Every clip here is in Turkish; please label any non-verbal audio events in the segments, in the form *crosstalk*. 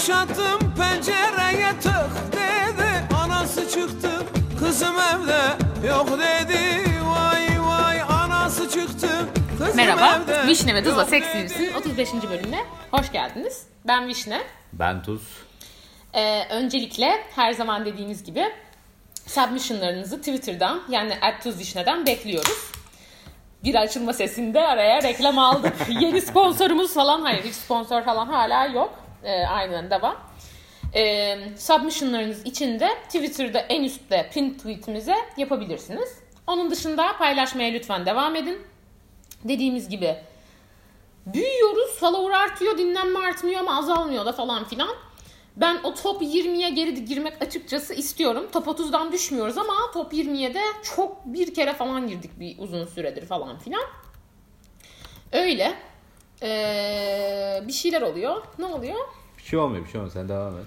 Taş attım pencereye tık dedi Anası çıktı kızım evde yok dedi Vay vay anası çıktı kızım Merhaba, evde Vişne ve Tuzla yok Seks dedi. dizisinin 35. bölümüne hoş geldiniz. Ben Vişne. Ben Tuz. Ee, öncelikle her zaman dediğimiz gibi submissionlarınızı Twitter'dan yani @tuzvişne'den bekliyoruz. Bir açılma sesinde araya reklam aldık. *laughs* Yeni sponsorumuz falan hayır hiç sponsor falan hala yok. Ee, aynen devam. Ee, submissionlarınız için de Twitter'da en üstte pin tweetimize yapabilirsiniz. Onun dışında paylaşmaya lütfen devam edin. Dediğimiz gibi büyüyoruz. Follower artıyor, dinlenme artmıyor ama azalmıyor da falan filan. Ben o top 20'ye geri girmek açıkçası istiyorum. Top 30'dan düşmüyoruz ama top 20'ye de çok bir kere falan girdik bir uzun süredir falan filan. Öyle. Ee, bir şeyler oluyor. Ne oluyor? Bir şey olmuyor bir şey olmuyor sen devam et.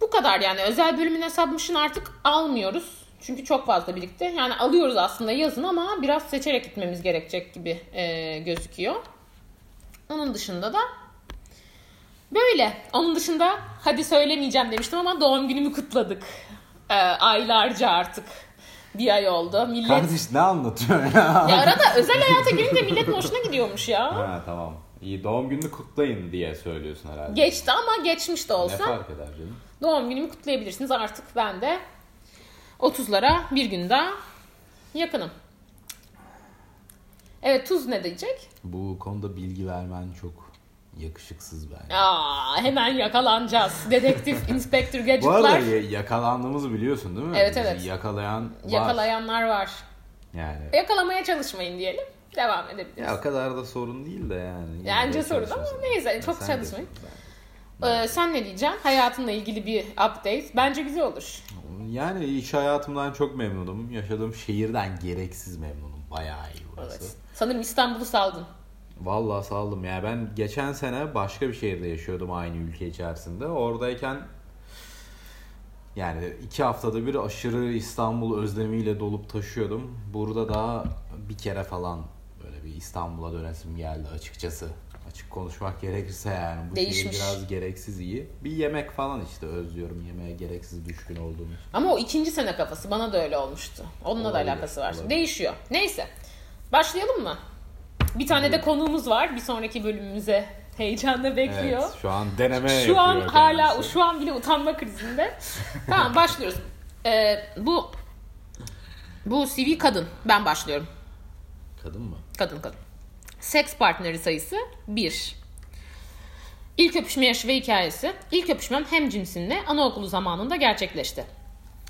Bu kadar yani özel bölümüne submission artık almıyoruz. Çünkü çok fazla birlikte. Yani alıyoruz aslında yazın ama biraz seçerek gitmemiz gerekecek gibi e, gözüküyor. Onun dışında da böyle. Onun dışında hadi söylemeyeceğim demiştim ama doğum günümü kutladık. E, aylarca artık. Bir ay oldu. Millet... Kardeş ne anlatıyorsun ya? Ya arada özel hayata girince milletin hoşuna gidiyormuş ya. ha tamam. İyi doğum gününü kutlayın diye söylüyorsun herhalde. Geçti ama geçmiş de ne olsa. fark eder canım? Doğum günümü kutlayabilirsiniz. Artık ben de 30'lara bir gün daha yakınım. Evet Tuz ne diyecek? Bu konuda bilgi vermen çok yakışıksız bence. Aa, hemen yakalanacağız. Dedektif, *laughs* inspektör, Bu gadgetlar. arada ya- yakalandığımızı biliyorsun değil mi? Evet, evet. Yakalayan var. Yakalayanlar var. Yani. Yakalamaya çalışmayın diyelim. Devam edebiliriz. Ya o kadar da sorun değil de yani. De sorun ama neyse, çok Sen çalışmayın. Ee, sen ne diyeceksin? Hayatınla ilgili bir update. Bence güzel olur. Yani iş hayatımdan çok memnunum. Yaşadığım şehirden gereksiz memnunum. Bayağı iyi burası. Evet. Sanırım İstanbul'u saldın. Vallahi saldım ya. Ben geçen sene başka bir şehirde yaşıyordum aynı ülke içerisinde. Oradayken yani iki haftada bir aşırı İstanbul özlemiyle dolup taşıyordum. Burada da bir kere falan bir İstanbul'a dönesim geldi açıkçası. Açık konuşmak gerekirse yani. Bu Değişmiş. şehir biraz gereksiz iyi. Bir yemek falan işte özlüyorum yemeğe gereksiz düşkün olduğum için. Ama o ikinci sene kafası bana da öyle olmuştu. Onunla Olabilir, da alakası var. olabilir. Değişiyor. Neyse. Başlayalım mı? Bir tane de konuğumuz var. Bir sonraki bölümümüze heyecanla bekliyor. Evet şu an deneme şu an yapıyor hala kendisi. şu an bile utanma krizinde. *laughs* tamam başlıyoruz. Ee, bu bu CV kadın. Ben başlıyorum. Kadın mı? Kadın kadın. Seks partneri sayısı 1. İlk öpüşme yaşı ve hikayesi. İlk öpüşmem hem cinsimle anaokulu zamanında gerçekleşti.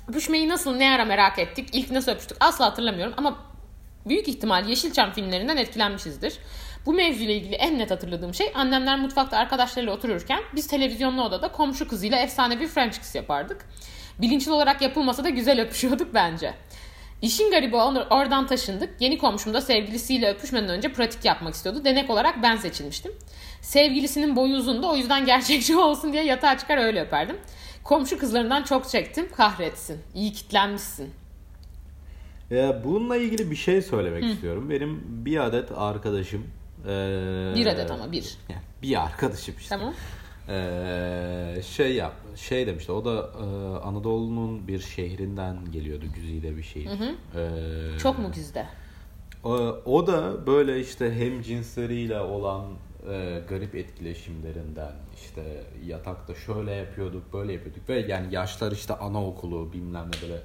Öpüşmeyi nasıl ne ara merak ettik, ilk nasıl öpüştük asla hatırlamıyorum ama büyük ihtimal Yeşilçam filmlerinden etkilenmişizdir. Bu mevzuyla ilgili en net hatırladığım şey annemler mutfakta arkadaşlarıyla otururken biz televizyonlu odada komşu kızıyla efsane bir French kiss yapardık. Bilinçli olarak yapılmasa da güzel öpüşüyorduk bence. İşin garibi or- oradan taşındık. Yeni komşum da sevgilisiyle öpüşmeden önce pratik yapmak istiyordu. Denek olarak ben seçilmiştim. Sevgilisinin boyu uzundu o yüzden *laughs* gerçekçi olsun diye yatağa çıkar öyle öperdim. Komşu kızlarından çok çektim. Kahretsin. İyi kitlenmişsin. Ya bununla ilgili bir şey söylemek istiyorum. Benim bir adet arkadaşım eee, Bir adet ama, bir. Yani *laughs* bir arkadaşım işte. Tamam. Eee, şey yap, şey demişti. O da eee, Anadolu'nun bir şehrinden geliyordu, güzide bir şehir. Eee, Çok mu güzde? o, o da böyle işte hem cinsleriyle olan e, garip etkileşimlerinden işte yatakta şöyle yapıyorduk böyle yapıyorduk ve yani yaşlar işte anaokulu bilmem ne böyle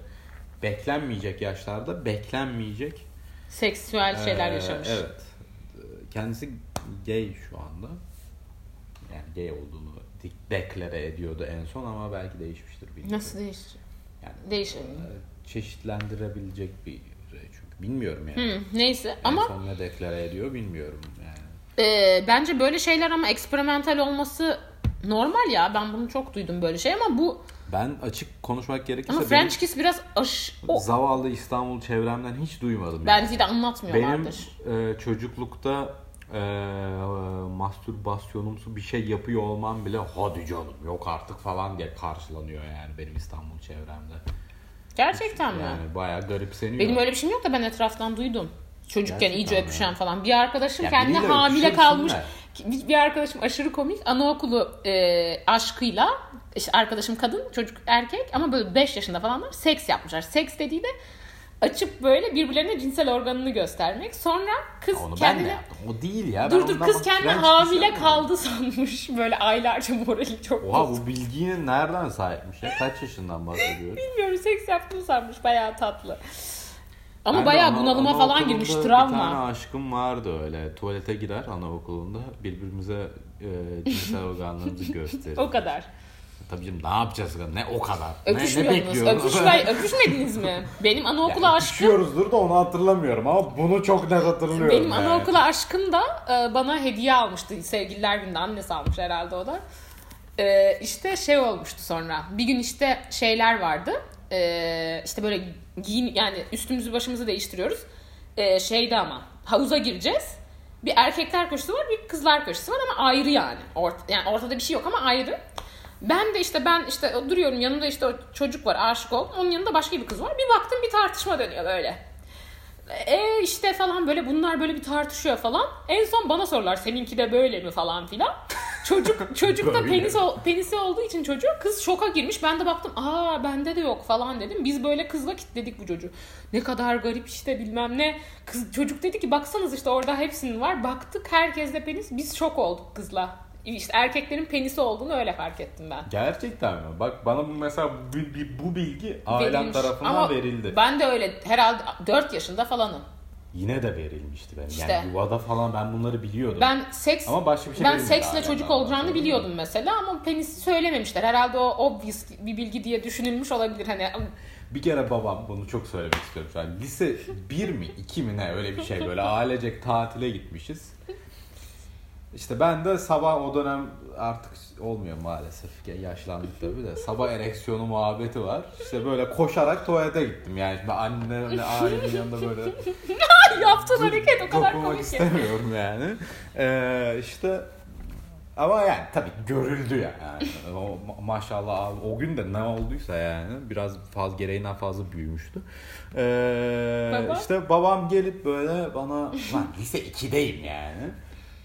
beklenmeyecek yaşlarda beklenmeyecek Seksüel şeyler e, yaşamış. Evet. E, Kendisi gay şu anda. Yani gay olduğunu deklare ediyordu en son ama belki değişmiştir bilmiyorum. Nasıl değişir? Yani, Değişir. e, çeşitlendirebilecek bir çünkü bilmiyorum yani. Hı, neyse En ama son ne deklare ediyor bilmiyorum yani. e, bence böyle şeyler ama eksperimental olması normal ya. Ben bunu çok duydum böyle şey ama bu Ben açık konuşmak gerekirse ama benim French kiss biraz aş o zavallı İstanbul çevremden hiç duymadım. yani. bence de Benim anlatmıyorlardır. e, çocuklukta e, mastürbasyonumsu bir şey yapıyor olmam bile hadi canım yok artık falan diye karşılanıyor yani benim İstanbul çevremde. Gerçekten mi? Yani bayağı garipseniyor. Benim öyle bir şeyim yok da ben etraftan duydum. Çocukken Gerçekten iyice öpüşen falan. Bir arkadaşım Ya kendi biriyle hamile kalmış. Bir, bir arkadaşım aşırı komik anaokulu e, aşkıyla işte arkadaşım kadın çocuk erkek ama böyle 5 yaşında falanlar seks yapmışlar. Seks dediği de açıp böyle birbirlerine cinsel organını göstermek. Sonra kız Onu ben de kendine yaptım. O değil ya. dur dur kız kendine hamile şey yapmadım. kaldı sanmış. *laughs* Böyle aylarca morali çok Oha bozuk. bu bilgiyi nereden sahipmiş ya? Kaç yaşından bahsediyoruz? Bilmiyorum seks yaptığını sanmış. Bayağı tatlı. Ama Ben de bayağı ana- bunalıma falan anaokulunda girmiş. Bir Travma. tane aşkım vardı öyle. Tuvalete girer anaokulunda. Birbirimize e, cinsel *laughs* organlarımızı gösterir. O kadar. Tabii canım ne yapacağız? Ne o kadar? Ne, ne Öpüşmüyordunuz. bekliyoruz? Öpüşme, *laughs* öpüşmediniz mi? Benim anaokulu Yani aşkım öpüşüyoruzdur da onu hatırlamıyorum ama bunu çok net hatırlıyorum. Benim yani. anaokulu aşkım da e, bana hediye almıştı. Sevgililer gününde annesi almış herhalde o da. E, işte şey olmuştu sonra. Bir gün işte şeyler vardı. E, işte böyle giyin yani üstümüzü başımızı değiştiriyoruz. E, şeyde ama havuza gireceğiz. Bir erkekler köşesi var, bir kızlar köşesi var ama ayrı yani. Ort yani ortada bir şey yok ama ayrı. Ben de işte ben işte duruyorum yanımda işte o çocuk var aşık oldum. Onun yanında başka bir kız var. Bir baktım bir tartışma dönüyor böyle. E işte falan böyle bunlar böyle bir tartışıyor falan. En son bana sorular seninki de böyle mi falan filan. *laughs* Çocuk çocuk da penis penisi olduğu için çocuğu kız şoka girmiş. Ben de baktım aa bende de yok falan dedim. Biz böyle kızla kitledik bu çocuğu. Ne kadar garip işte bilmem ne. Kız çocuk dedi ki baksanız işte orada hepsinin var. Baktık herkes de penis. Biz şok olduk kızla. İşte erkeklerin penisi olduğunu öyle fark ettim ben. Gerçekten mi? Bak bana bu mesela bu, bu bilgi ailem Verilmiş. tarafından Ama verildi. Ben de öyle herhalde 4 yaşında falanım. Yine de verilmişti benim. İşte. Yani yuvada falan ben bunları biliyordum. Ben seks Ama başka bir şey ben seksle çocuk olacağını biliyordum mesela ama penisi söylememişler. Herhalde o obvious bir bilgi diye düşünülmüş olabilir hani. Bir kere babam bunu çok söylemek istiyorum şu an. Lise 1 mi 2 mi ne öyle bir şey böyle ailecek tatile gitmişiz. İşte ben de sabah o dönem artık olmuyor maalesef. Yaşlandık tabii de. Sabah ereksiyonu muhabbeti var. İşte böyle koşarak tuvalete gittim. Yani şimdi annemle ailemin yanında böyle *laughs* Yaptığın hareket o kadar komik istemiyorum yani. Ee, işte ama yani tabii görüldü ya yani. O, ma- maşallah abi, o gün de ne olduysa yani biraz fazla gereğinden fazla büyümüştü. Ee, Baba? işte babam gelip böyle bana lan lise 2'deyim yani.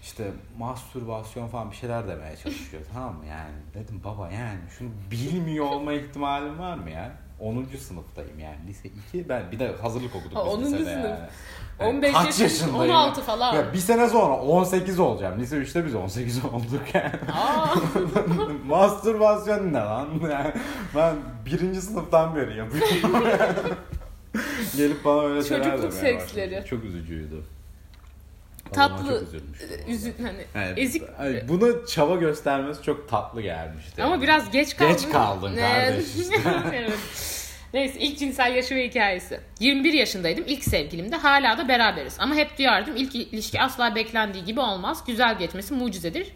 İşte mastürbasyon falan bir şeyler demeye çalışıyor *laughs* tamam mı yani dedim baba yani şunu bilmiyor olma ihtimalim var mı ya 10. sınıftayım yani lise 2 ben bir de hazırlık okudum Ha, biz 10. lisede sınıf. yani. 15 kaç yaşın- yaşındayım? 16 falan. Ya bir sene sonra 18 olacağım. Lise 3'te biz 18 *laughs* olduk yani. *laughs* Mastürbasyon ne lan? Yani ben birinci sınıftan beri yapıyorum. Gelip bana öyle Çocukluk seksleri. Çok üzücüydü. Tatlı, üzülmüştüm. üzü, hani Yani, ezik. ay, bunu çaba göstermesi çok tatlı gelmişti. Ama yani. biraz geç kaldın. Geç kaldın Ne- kardeş işte. Evet. Neyse ilk cinsel yaşı ve hikayesi. 21 yaşındaydım. ilk sevgilimde. Hala da beraberiz. Ama hep duyardım ilk ilişki asla beklendiği gibi olmaz. Güzel geçmesi mucizedir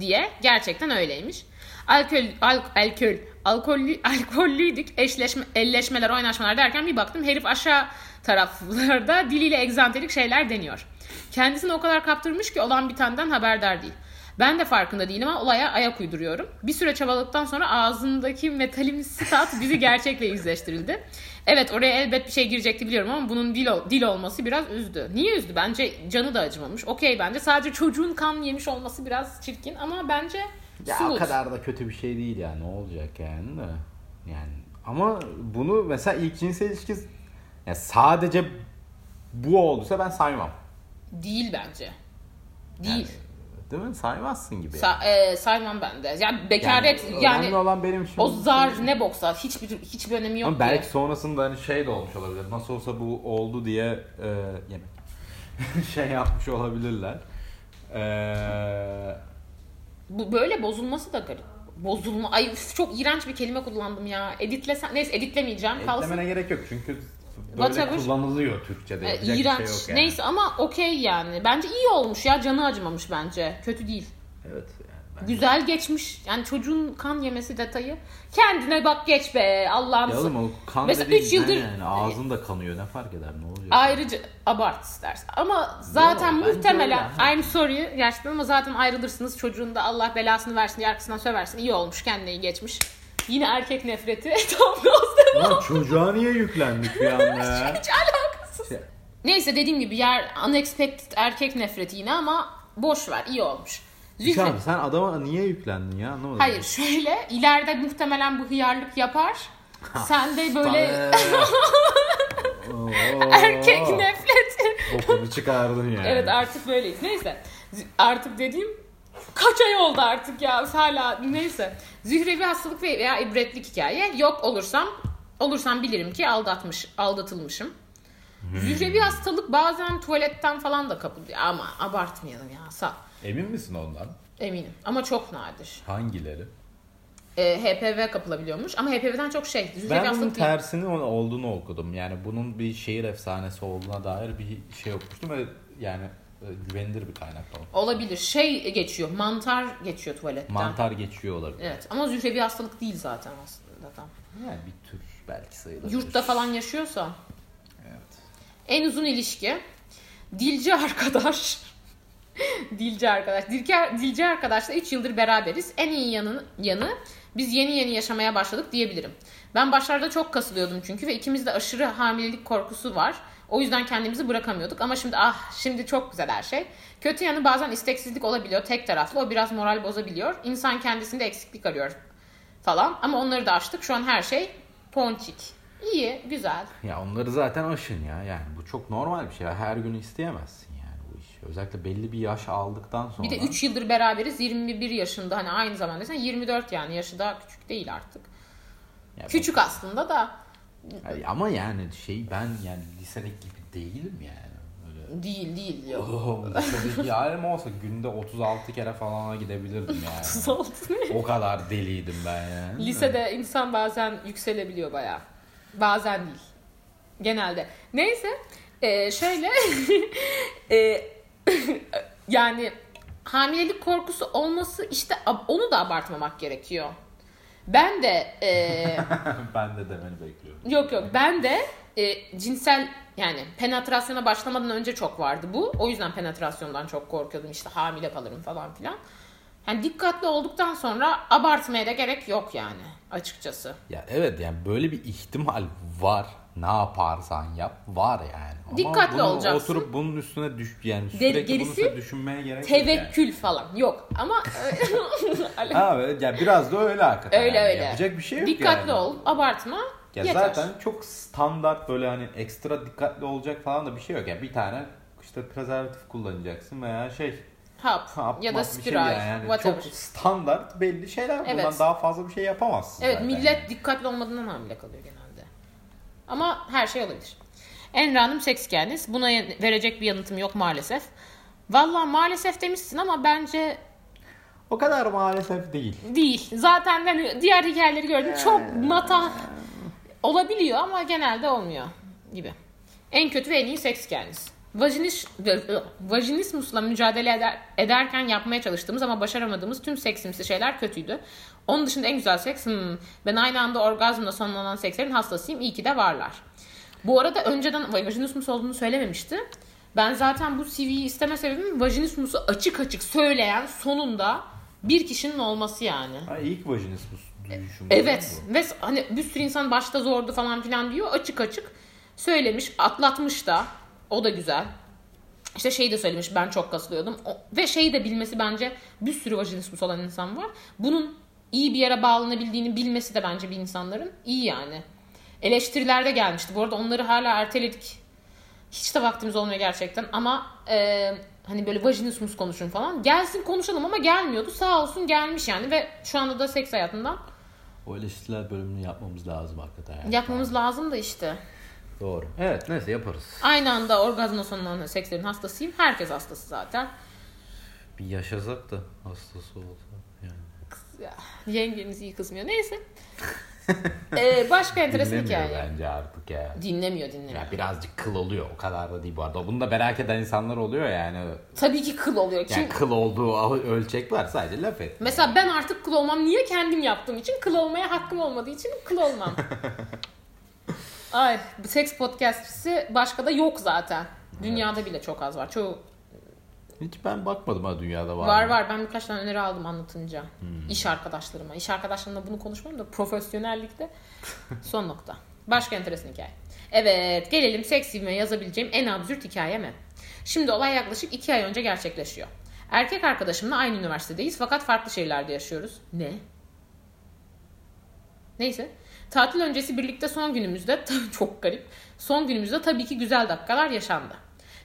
diye. Gerçekten öyleymiş. Alkol, al, alkol, alkollü, alkollüydük. Eşleşme, elleşmeler, oynaşmalar derken bir baktım herif aşağı taraflarda diliyle egzantrik şeyler deniyor. Kendisini o kadar kaptırmış ki olan bitenden haberdar değil. Ben de farkında değilim ama olaya ayak uyduruyorum. Bir süre çabaladıktan sonra ağzındaki metalimsi tat bizi *laughs* gerçekle yüzleştirildi. Evet oraya elbet bir şey girecekti biliyorum ama bunun dil, dil olması biraz üzdü. Niye üzdü? Bence canı da acımamış. Okey bence sadece çocuğun kan yemiş olması biraz çirkin ama bence Ya o smooth. kadar da kötü bir şey değil yani. Ne olacak yani de. Yani ama bunu mesela ilk cinsel ilişki ya sadece bu olduysa ben saymam. Değil bence. Değil. Yani, değil mi? Saymazsın gibi. Sa- e, saymam ben de. Yani bekaret yani, yani, olan benim için. o zar ne boksa hiçbir hiçbir önemi yok Ama ki. belki sonrasında hani şey de olmuş olabilir. Nasıl olsa bu oldu diye e, yemek *laughs* şey yapmış olabilirler. E, Bu böyle bozulması da garip. Bozulma. Ay üf, çok iğrenç bir kelime kullandım ya. Editlesen neyse editlemeyeceğim. Kalsın. eklemene gerek yok çünkü böyle Whatever. kullanılıyor Türkçede. Ee, Yapacak bir şey yok yani. Neyse ama okey yani. Bence iyi olmuş ya. Canı acımamış bence. Kötü değil. Evet yani. Güzel geçmiş. Yani çocuğun kan yemesi detayı. Kendine bak geç be. Allah'ını Ya oğlum o kan Mesela dediğin yıldır- yani ağzında kanıyor ne fark eder ne olacak? Ayrıca abart istersen. Ama zaten Yo, muhtemelen öyle. I'm sorry gerçekten ama zaten ayrılırsınız. Çocuğun da Allah belasını versin diye arkasından söversin. İyi olmuş kendine iyi geçmiş. Yine erkek nefreti. *laughs* Tam gaz devam. Lan çocuğa niye yüklendik bir anda ya? *laughs* Hiç alakasız. Şey- Neyse dediğim gibi yer unexpected erkek nefreti yine ama boş ver iyi olmuş. Zühre... Abi sen adama niye yüklendin ya anlamadım. Hayır şöyle ileride muhtemelen bu hıyarlık yapar. Sen de böyle *laughs* erkek nefreti. Bokunu çıkardın yani. Evet artık böyleyiz. Neyse. Artık dediğim kaç ay oldu artık ya hala neyse. Zührevi hastalık ve- veya ibretlik hikaye. Yok olursam olursam bilirim ki aldatmış aldatılmışım. Zührevi hastalık bazen tuvaletten falan da kapılıyor ama abartmayalım ya sağ Emin misin ondan? eminim ama çok nadir. Hangileri? Ee, HPV kapılabiliyormuş ama HPV'den çok şey zührevi Ben bunun değil. tersini olduğunu okudum. Yani bunun bir şehir efsanesi olduğuna dair bir şey okumuştum yani e, güvenilir bir kaynak falan. Olabilir. Şey geçiyor. Mantar geçiyor tuvaletten. Mantar geçiyor olabilir. Evet ama zührevi hastalık değil zaten aslında tam. Yani bir tür belki sayılabilir. Yurtta falan yaşıyorsa. Evet. En uzun ilişki. Dilci arkadaş. *laughs* Dilci arkadaş. Dilci, dilci arkadaşla 3 yıldır beraberiz. En iyi yanı, yanı biz yeni yeni yaşamaya başladık diyebilirim. Ben başlarda çok kasılıyordum çünkü ve ikimizde aşırı hamilelik korkusu var. O yüzden kendimizi bırakamıyorduk ama şimdi ah şimdi çok güzel her şey. Kötü yanı bazen isteksizlik olabiliyor tek taraflı. O biraz moral bozabiliyor. İnsan kendisinde eksiklik arıyor falan. Ama onları da aştık. Şu an her şey ponçik. İyi, güzel. Ya onları zaten aşın ya. Yani bu çok normal bir şey. Her gün isteyemezsin yani bu işi. Özellikle belli bir yaş aldıktan sonra. Bir de 3 yıldır beraberiz 21 yaşında hani aynı zamanda sen 24 yani yaşı da küçük değil artık. Ya Küçük aslında da Ay, Ama yani şey ben yani lisedeki gibi değilim yani. Öyle. değil değil yok. Oh, lisedeki halim olsa günde 36 kere falana gidebilirdim yani. Salt ne? o kadar deliydim ben yani. Lisede insan bazen yükselebiliyor bayağı. Bazen değil. Genelde. Neyse e, şöyle *laughs* e, *laughs* yani hamilelik korkusu olması işte onu da abartmamak gerekiyor. Ben de e, *laughs* ben de demeni bekliyorum. Yok yok ben de e, cinsel yani penetrasyona başlamadan önce çok vardı bu. O yüzden penetrasyondan çok korkuyordum işte hamile kalırım falan filan. Yani dikkatli olduktan sonra abartmaya da gerek yok yani açıkçası. Ya evet yani böyle bir ihtimal var. Ne yaparsan yap var yani. Ama Dikkatli bunu olacaksın. Oturup bunun üstüne düş yani De- sürekli bunun gerisi üstüne düşünmeye gerek yok yani. Tevekkül falan yok ama *laughs* Ha evet ya biraz da öyle hakikaten. öyle yani. öyle. Yapacak bir şey yok Dikkatli yani. ol, abartma. Ya yeter. zaten çok standart böyle hani ekstra dikkatli olacak falan da bir şey yok. Yani bir tane işte prezervatif kullanacaksın veya şey hap, hap, ya da şey spiral yani. Yani. Çok standart belli şeyler. Bundan Evet. daha fazla bir şey yapamazsın Evet zaten. millet dikkatli olmadığından hamile kalıyor genelde. Ama her şey olabilir. Enra Hanım seks hikayeniz. Buna verecek bir yanıtım yok maalesef. Valla maalesef demişsin ama bence O kadar maalesef değil. değil. Zaten hani diğer hikayeleri gördüm. Çok matah olabiliyor ama genelde olmuyor gibi. En kötü ve en iyi seks hikayeniz. Vajinis, vajinismusla mücadele eder, ederken yapmaya çalıştığımız ama başaramadığımız tüm seksimsi şeyler kötüydü. Onun dışında en güzel seks, hmm, ben aynı anda orgazmla sonlanan sekslerin hastasıyım. İyi ki de varlar. Bu arada önceden vajinismus olduğunu söylememişti. Ben zaten bu CV'yi isteme sebebim vajinismusu açık açık söyleyen sonunda bir kişinin olması yani. Ha, ilk vajinismus duyuşum. Evet bu. ve hani bir sürü insan başta zordu falan filan diyor açık açık söylemiş atlatmış da o da güzel. İşte şeyi de söylemiş ben çok kasılıyordum O- ve şeyi de bilmesi bence bir sürü vajinismus olan insan var. Bunun iyi bir yere bağlanabildiğini bilmesi de bence bir insanların iyi yani. Eleştirilerde gelmişti. Bu arada onları hala erteledik. Hiç de vaktimiz olmuyor gerçekten ama e, hani böyle vajinismus konuşun falan. Gelsin konuşalım ama gelmiyordu. Sağ olsun gelmiş yani ve şu anda da seks hayatından O eleştiriler bölümünü yapmamız lazım hakikaten. Yani. Yapmamız lazım da işte. Doğru. Evet neyse yaparız. Aynı anda orgazmla sonlanan sekslerin hastasıyım. Herkes hastası zaten. Bir yaşasak da hastası olsa. Yani. Ya, yengeniz iyi kızmıyor. Neyse. *laughs* Ee, başka enteresan Dinlemiyor hikaye. bence artık ya. Dinlemiyor dinlemiyor. Ya birazcık kıl oluyor. O kadar da değil bu arada. Bunu da merak eden insanlar oluyor yani. Tabii ki kıl oluyor. Kim... Yani kıl olduğu ölçek var. Sadece laf et. Mesela ben artık kıl olmam. Niye kendim yaptığım için? Kıl olmaya hakkım olmadığı için kıl olmam. *laughs* Ay, seks podcastçisi başka da yok zaten. Dünyada bile çok az var. Çoğu Hiç ben bakmadım ha dünyada var Var mı? var ben birkaç tane öneri aldım anlatınca. İş arkadaşlarıma. İş arkadaşlarımla bunu konuşmam da profesyonellikte *laughs* son nokta. Başka enteresan hikaye. Evet gelelim seksime yazabileceğim en absürt hikaye mi? Şimdi olay yaklaşık iki ay önce gerçekleşiyor. Erkek arkadaşımla aynı üniversitedeyiz fakat farklı şehirlerde yaşıyoruz. Ne? Neyse. Tatil öncesi birlikte son günümüzde *laughs* çok garip. Son günümüzde tabii ki güzel dakikalar yaşandı.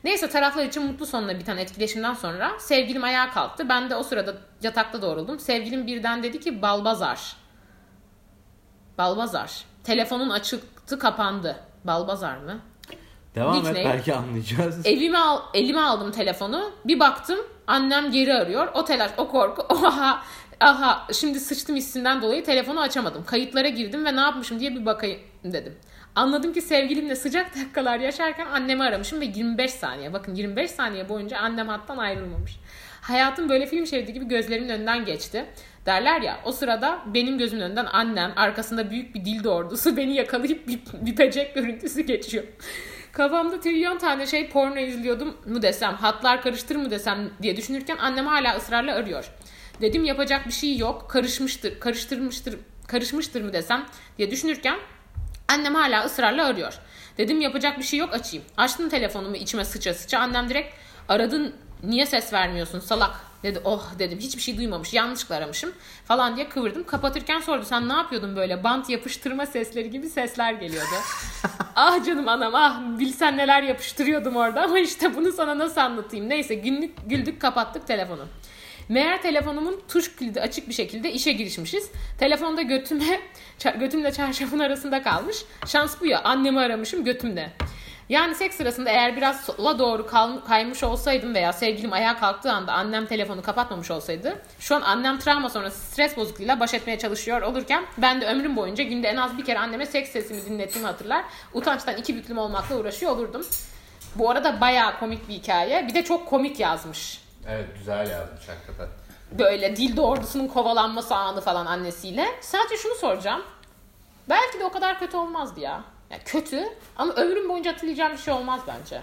Neyse taraflar için mutlu sonla biten etkileşimden sonra sevgilim ayağa kalktı. Ben de o sırada yatakta doğruldum. Sevgilim birden dedi ki Balbazar. Balbazar. Telefonun açıktı kapandı. Balbazar mı? Devam Nickname. et belki anlayacağız. *laughs* Evime al, elime aldım telefonu. Bir baktım annem geri arıyor. O telaş, o korku. *laughs* Oha, aha şimdi sıçtım hissinden dolayı telefonu açamadım. Kayıtlara girdim ve ne yapmışım diye bir bakayım dedim. Anladım ki sevgilimle sıcak dakikalar yaşarken annemi aramışım ve 25 saniye. Bakın 25 saniye boyunca annem hattan ayrılmamış. Hayatım böyle film şeridi gibi gözlerimin önünden geçti. Derler ya o sırada benim gözümün önünden annem arkasında büyük bir dildo ordusu *laughs* beni yakalayıp bip- bipecek görüntüsü geçiyor. Kafamda trilyon tane şey porno izliyordum mu desem, hatlar karıştır mı desem diye düşünürken annem hala ısrarla arıyor. Dedim yapacak bir şey yok, karışmıştır, karıştırmıştır, karışmıştır mı desem diye düşünürken annem hala ısrarla arıyor. Dedim yapacak bir şey yok açayım. Açtım telefonumu içime sıça sıça. Annem direkt aradın niye ses vermiyorsun salak dedi. Oh dedim hiçbir şey duymamış yanlışlıkla aramışım falan diye kıvırdım. Kapatırken sordu sen ne yapıyordun böyle bant yapıştırma sesleri gibi sesler geliyordu. *laughs* ah canım anam ah bilsen neler yapıştırıyordum orada ama işte bunu sana nasıl anlatayım. Neyse günlük güldük kapattık telefonu. Meğer telefonumun tuş kilidi açık bir şekilde işe girişmişiz. Telefonda götüme, götümle çarşafın arasında kalmış. Şans bu ya annemi aramışım götümde. Yani seks sırasında eğer biraz sola doğru kaymış olsaydım veya sevgilim ayağa kalktığı anda annem telefonu kapatmamış olsaydı şu an annem travma sonrası stres bozukluğuyla baş etmeye çalışıyor olurken ben de ömrüm boyunca günde en az bir kere anneme seks sesimi dinlettiğimi hatırlar. Utançtan iki büklüm olmakla uğraşıyor olurdum. Bu arada bayağı komik bir hikaye. Bir de çok komik yazmış Evet güzel yazmış hakikaten. böyle dildo ordusunun kovalanması anı falan annesiyle. Sadece şunu soracağım. Belki de o kadar kötü olmazdı ya. Yani kötü ama ömrüm boyunca hatırlayacağım bir şey olmaz bence.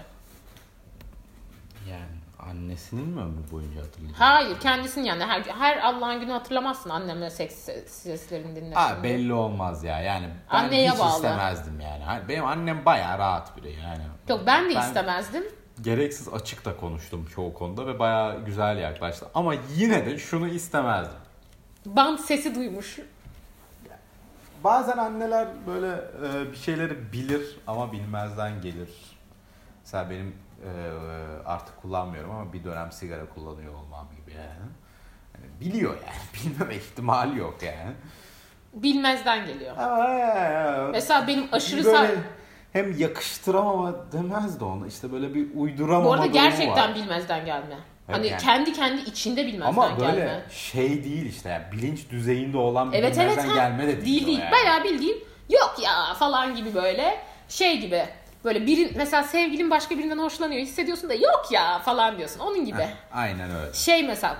Yani annesinin mi ömrü boyunca hatırlayacak? Hayır kendisinin yani her, her Allah'ın günü hatırlamazsın annemle seks ses- seslerini dinlesin. Ha belli olmaz ya yani ben Anneye hiç bağlı. istemezdim yani. Benim annem bayağı rahat biri yani. Yok ben de istemezdim. Gereksiz açık da konuştum çoğu konuda ve bayağı güzel yaklaştı. Ama yine de şunu istemezdim. Band sesi duymuş. Bazen anneler böyle e, bir şeyleri bilir ama bilmezden gelir. Mesela benim e, artık kullanmıyorum ama bir dönem sigara kullanıyor olmam gibi yani. Yani biliyor yani. *laughs* Bilmeme ihtimali yok yani. Bilmezden geliyor. Ama e, Mesela benim aşırı böyle sar... hem yakıştıramama demez de onu. İşte böyle bir uyduramama Bu arada gerçekten var. bilmezden gelme. Evet, hani yani. kendi kendi içinde bilmezden Ama böyle gelme. şey değil işte yani bilinç düzeyinde olan bir Evet evet bilmezden ha. gelme de değil, değil değil. yani. Bayağı bildiğin yok ya falan gibi böyle şey gibi. Böyle birin mesela sevgilin başka birinden hoşlanıyor hissediyorsun da yok ya falan diyorsun. Onun gibi. Aynen öyle. Şey mesela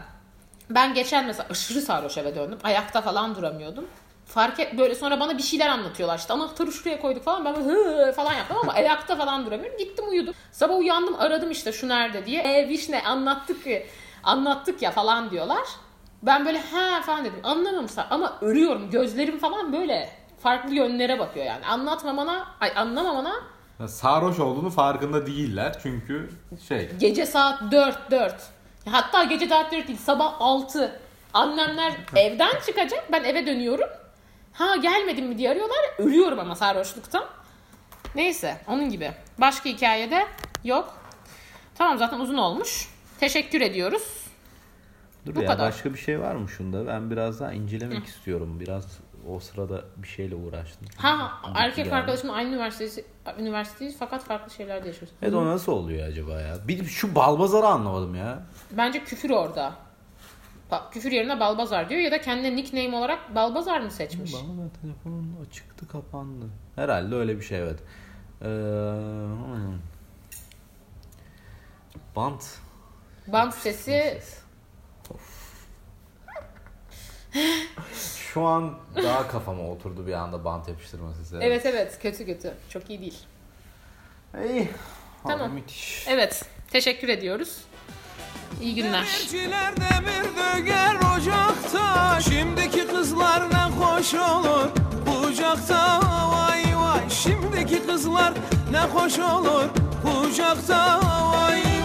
ben geçen mesela aşırı sarhoş eve döndüm. Ayakta falan duramıyordum. Fark et böyle sonra bana bir şeyler anlatıyorlar işte anahtarı şuraya koyduk falan ben böyle falan yaptım ama *laughs* ayakta falan duramıyorum. Gittim uyudum. Sabah uyandım aradım işte şu nerede diye. E vişne anlattık ki anlattık ya falan diyorlar. Ben böyle ha falan dedim anlamamışlar ama örüyorum gözlerim falan böyle farklı yönlere bakıyor yani. Anlatmamana ay anlamamana Sarhoş olduğunu farkında değiller çünkü şey Gece saat 4 4. Hatta gece saat 4 değil sabah 6. Annemler *laughs* evden çıkacak ben eve dönüyorum. Ha gelmedin mi diye arıyorlar. Ölüyorum ama sarhoşluktan. Neyse onun gibi. Başka hikayede yok. Tamam zaten uzun olmuş. Teşekkür ediyoruz. Dur Bu ya kadar. başka bir şey var mı şunda? Ben biraz daha incelemek istiyorum. Biraz o sırada bir şeyle uğraştım. Ha erkek Yani. arkadaşımla aynı üniversitesi, üniversiteyiz fakat farklı şeylerde yaşıyoruz. Evet o nasıl oluyor acaba ya? Bir şu balbazarı anlamadım ya. Bence küfür orada. Küfür yerine balbazar diyor ya da kendine nickname olarak balbazar mı seçmiş? Bana telefonun açıktı kapandı. Herhalde öyle bir şey evet. Ee. Bant. Bant sesi Şu an daha kafama oturdu bir anda bant yapıştırma sesi. Evet evet kötü kötü. Çok iyi değil. İyi. Tamam. Abi, müthiş. Evet teşekkür ediyoruz. İyi günler. Demir döger ocakta. Şimdiki kızlar ne hoş olur. Kucakta vay vay. Şimdiki kızlar ne hoş olur. Kucakta vay vay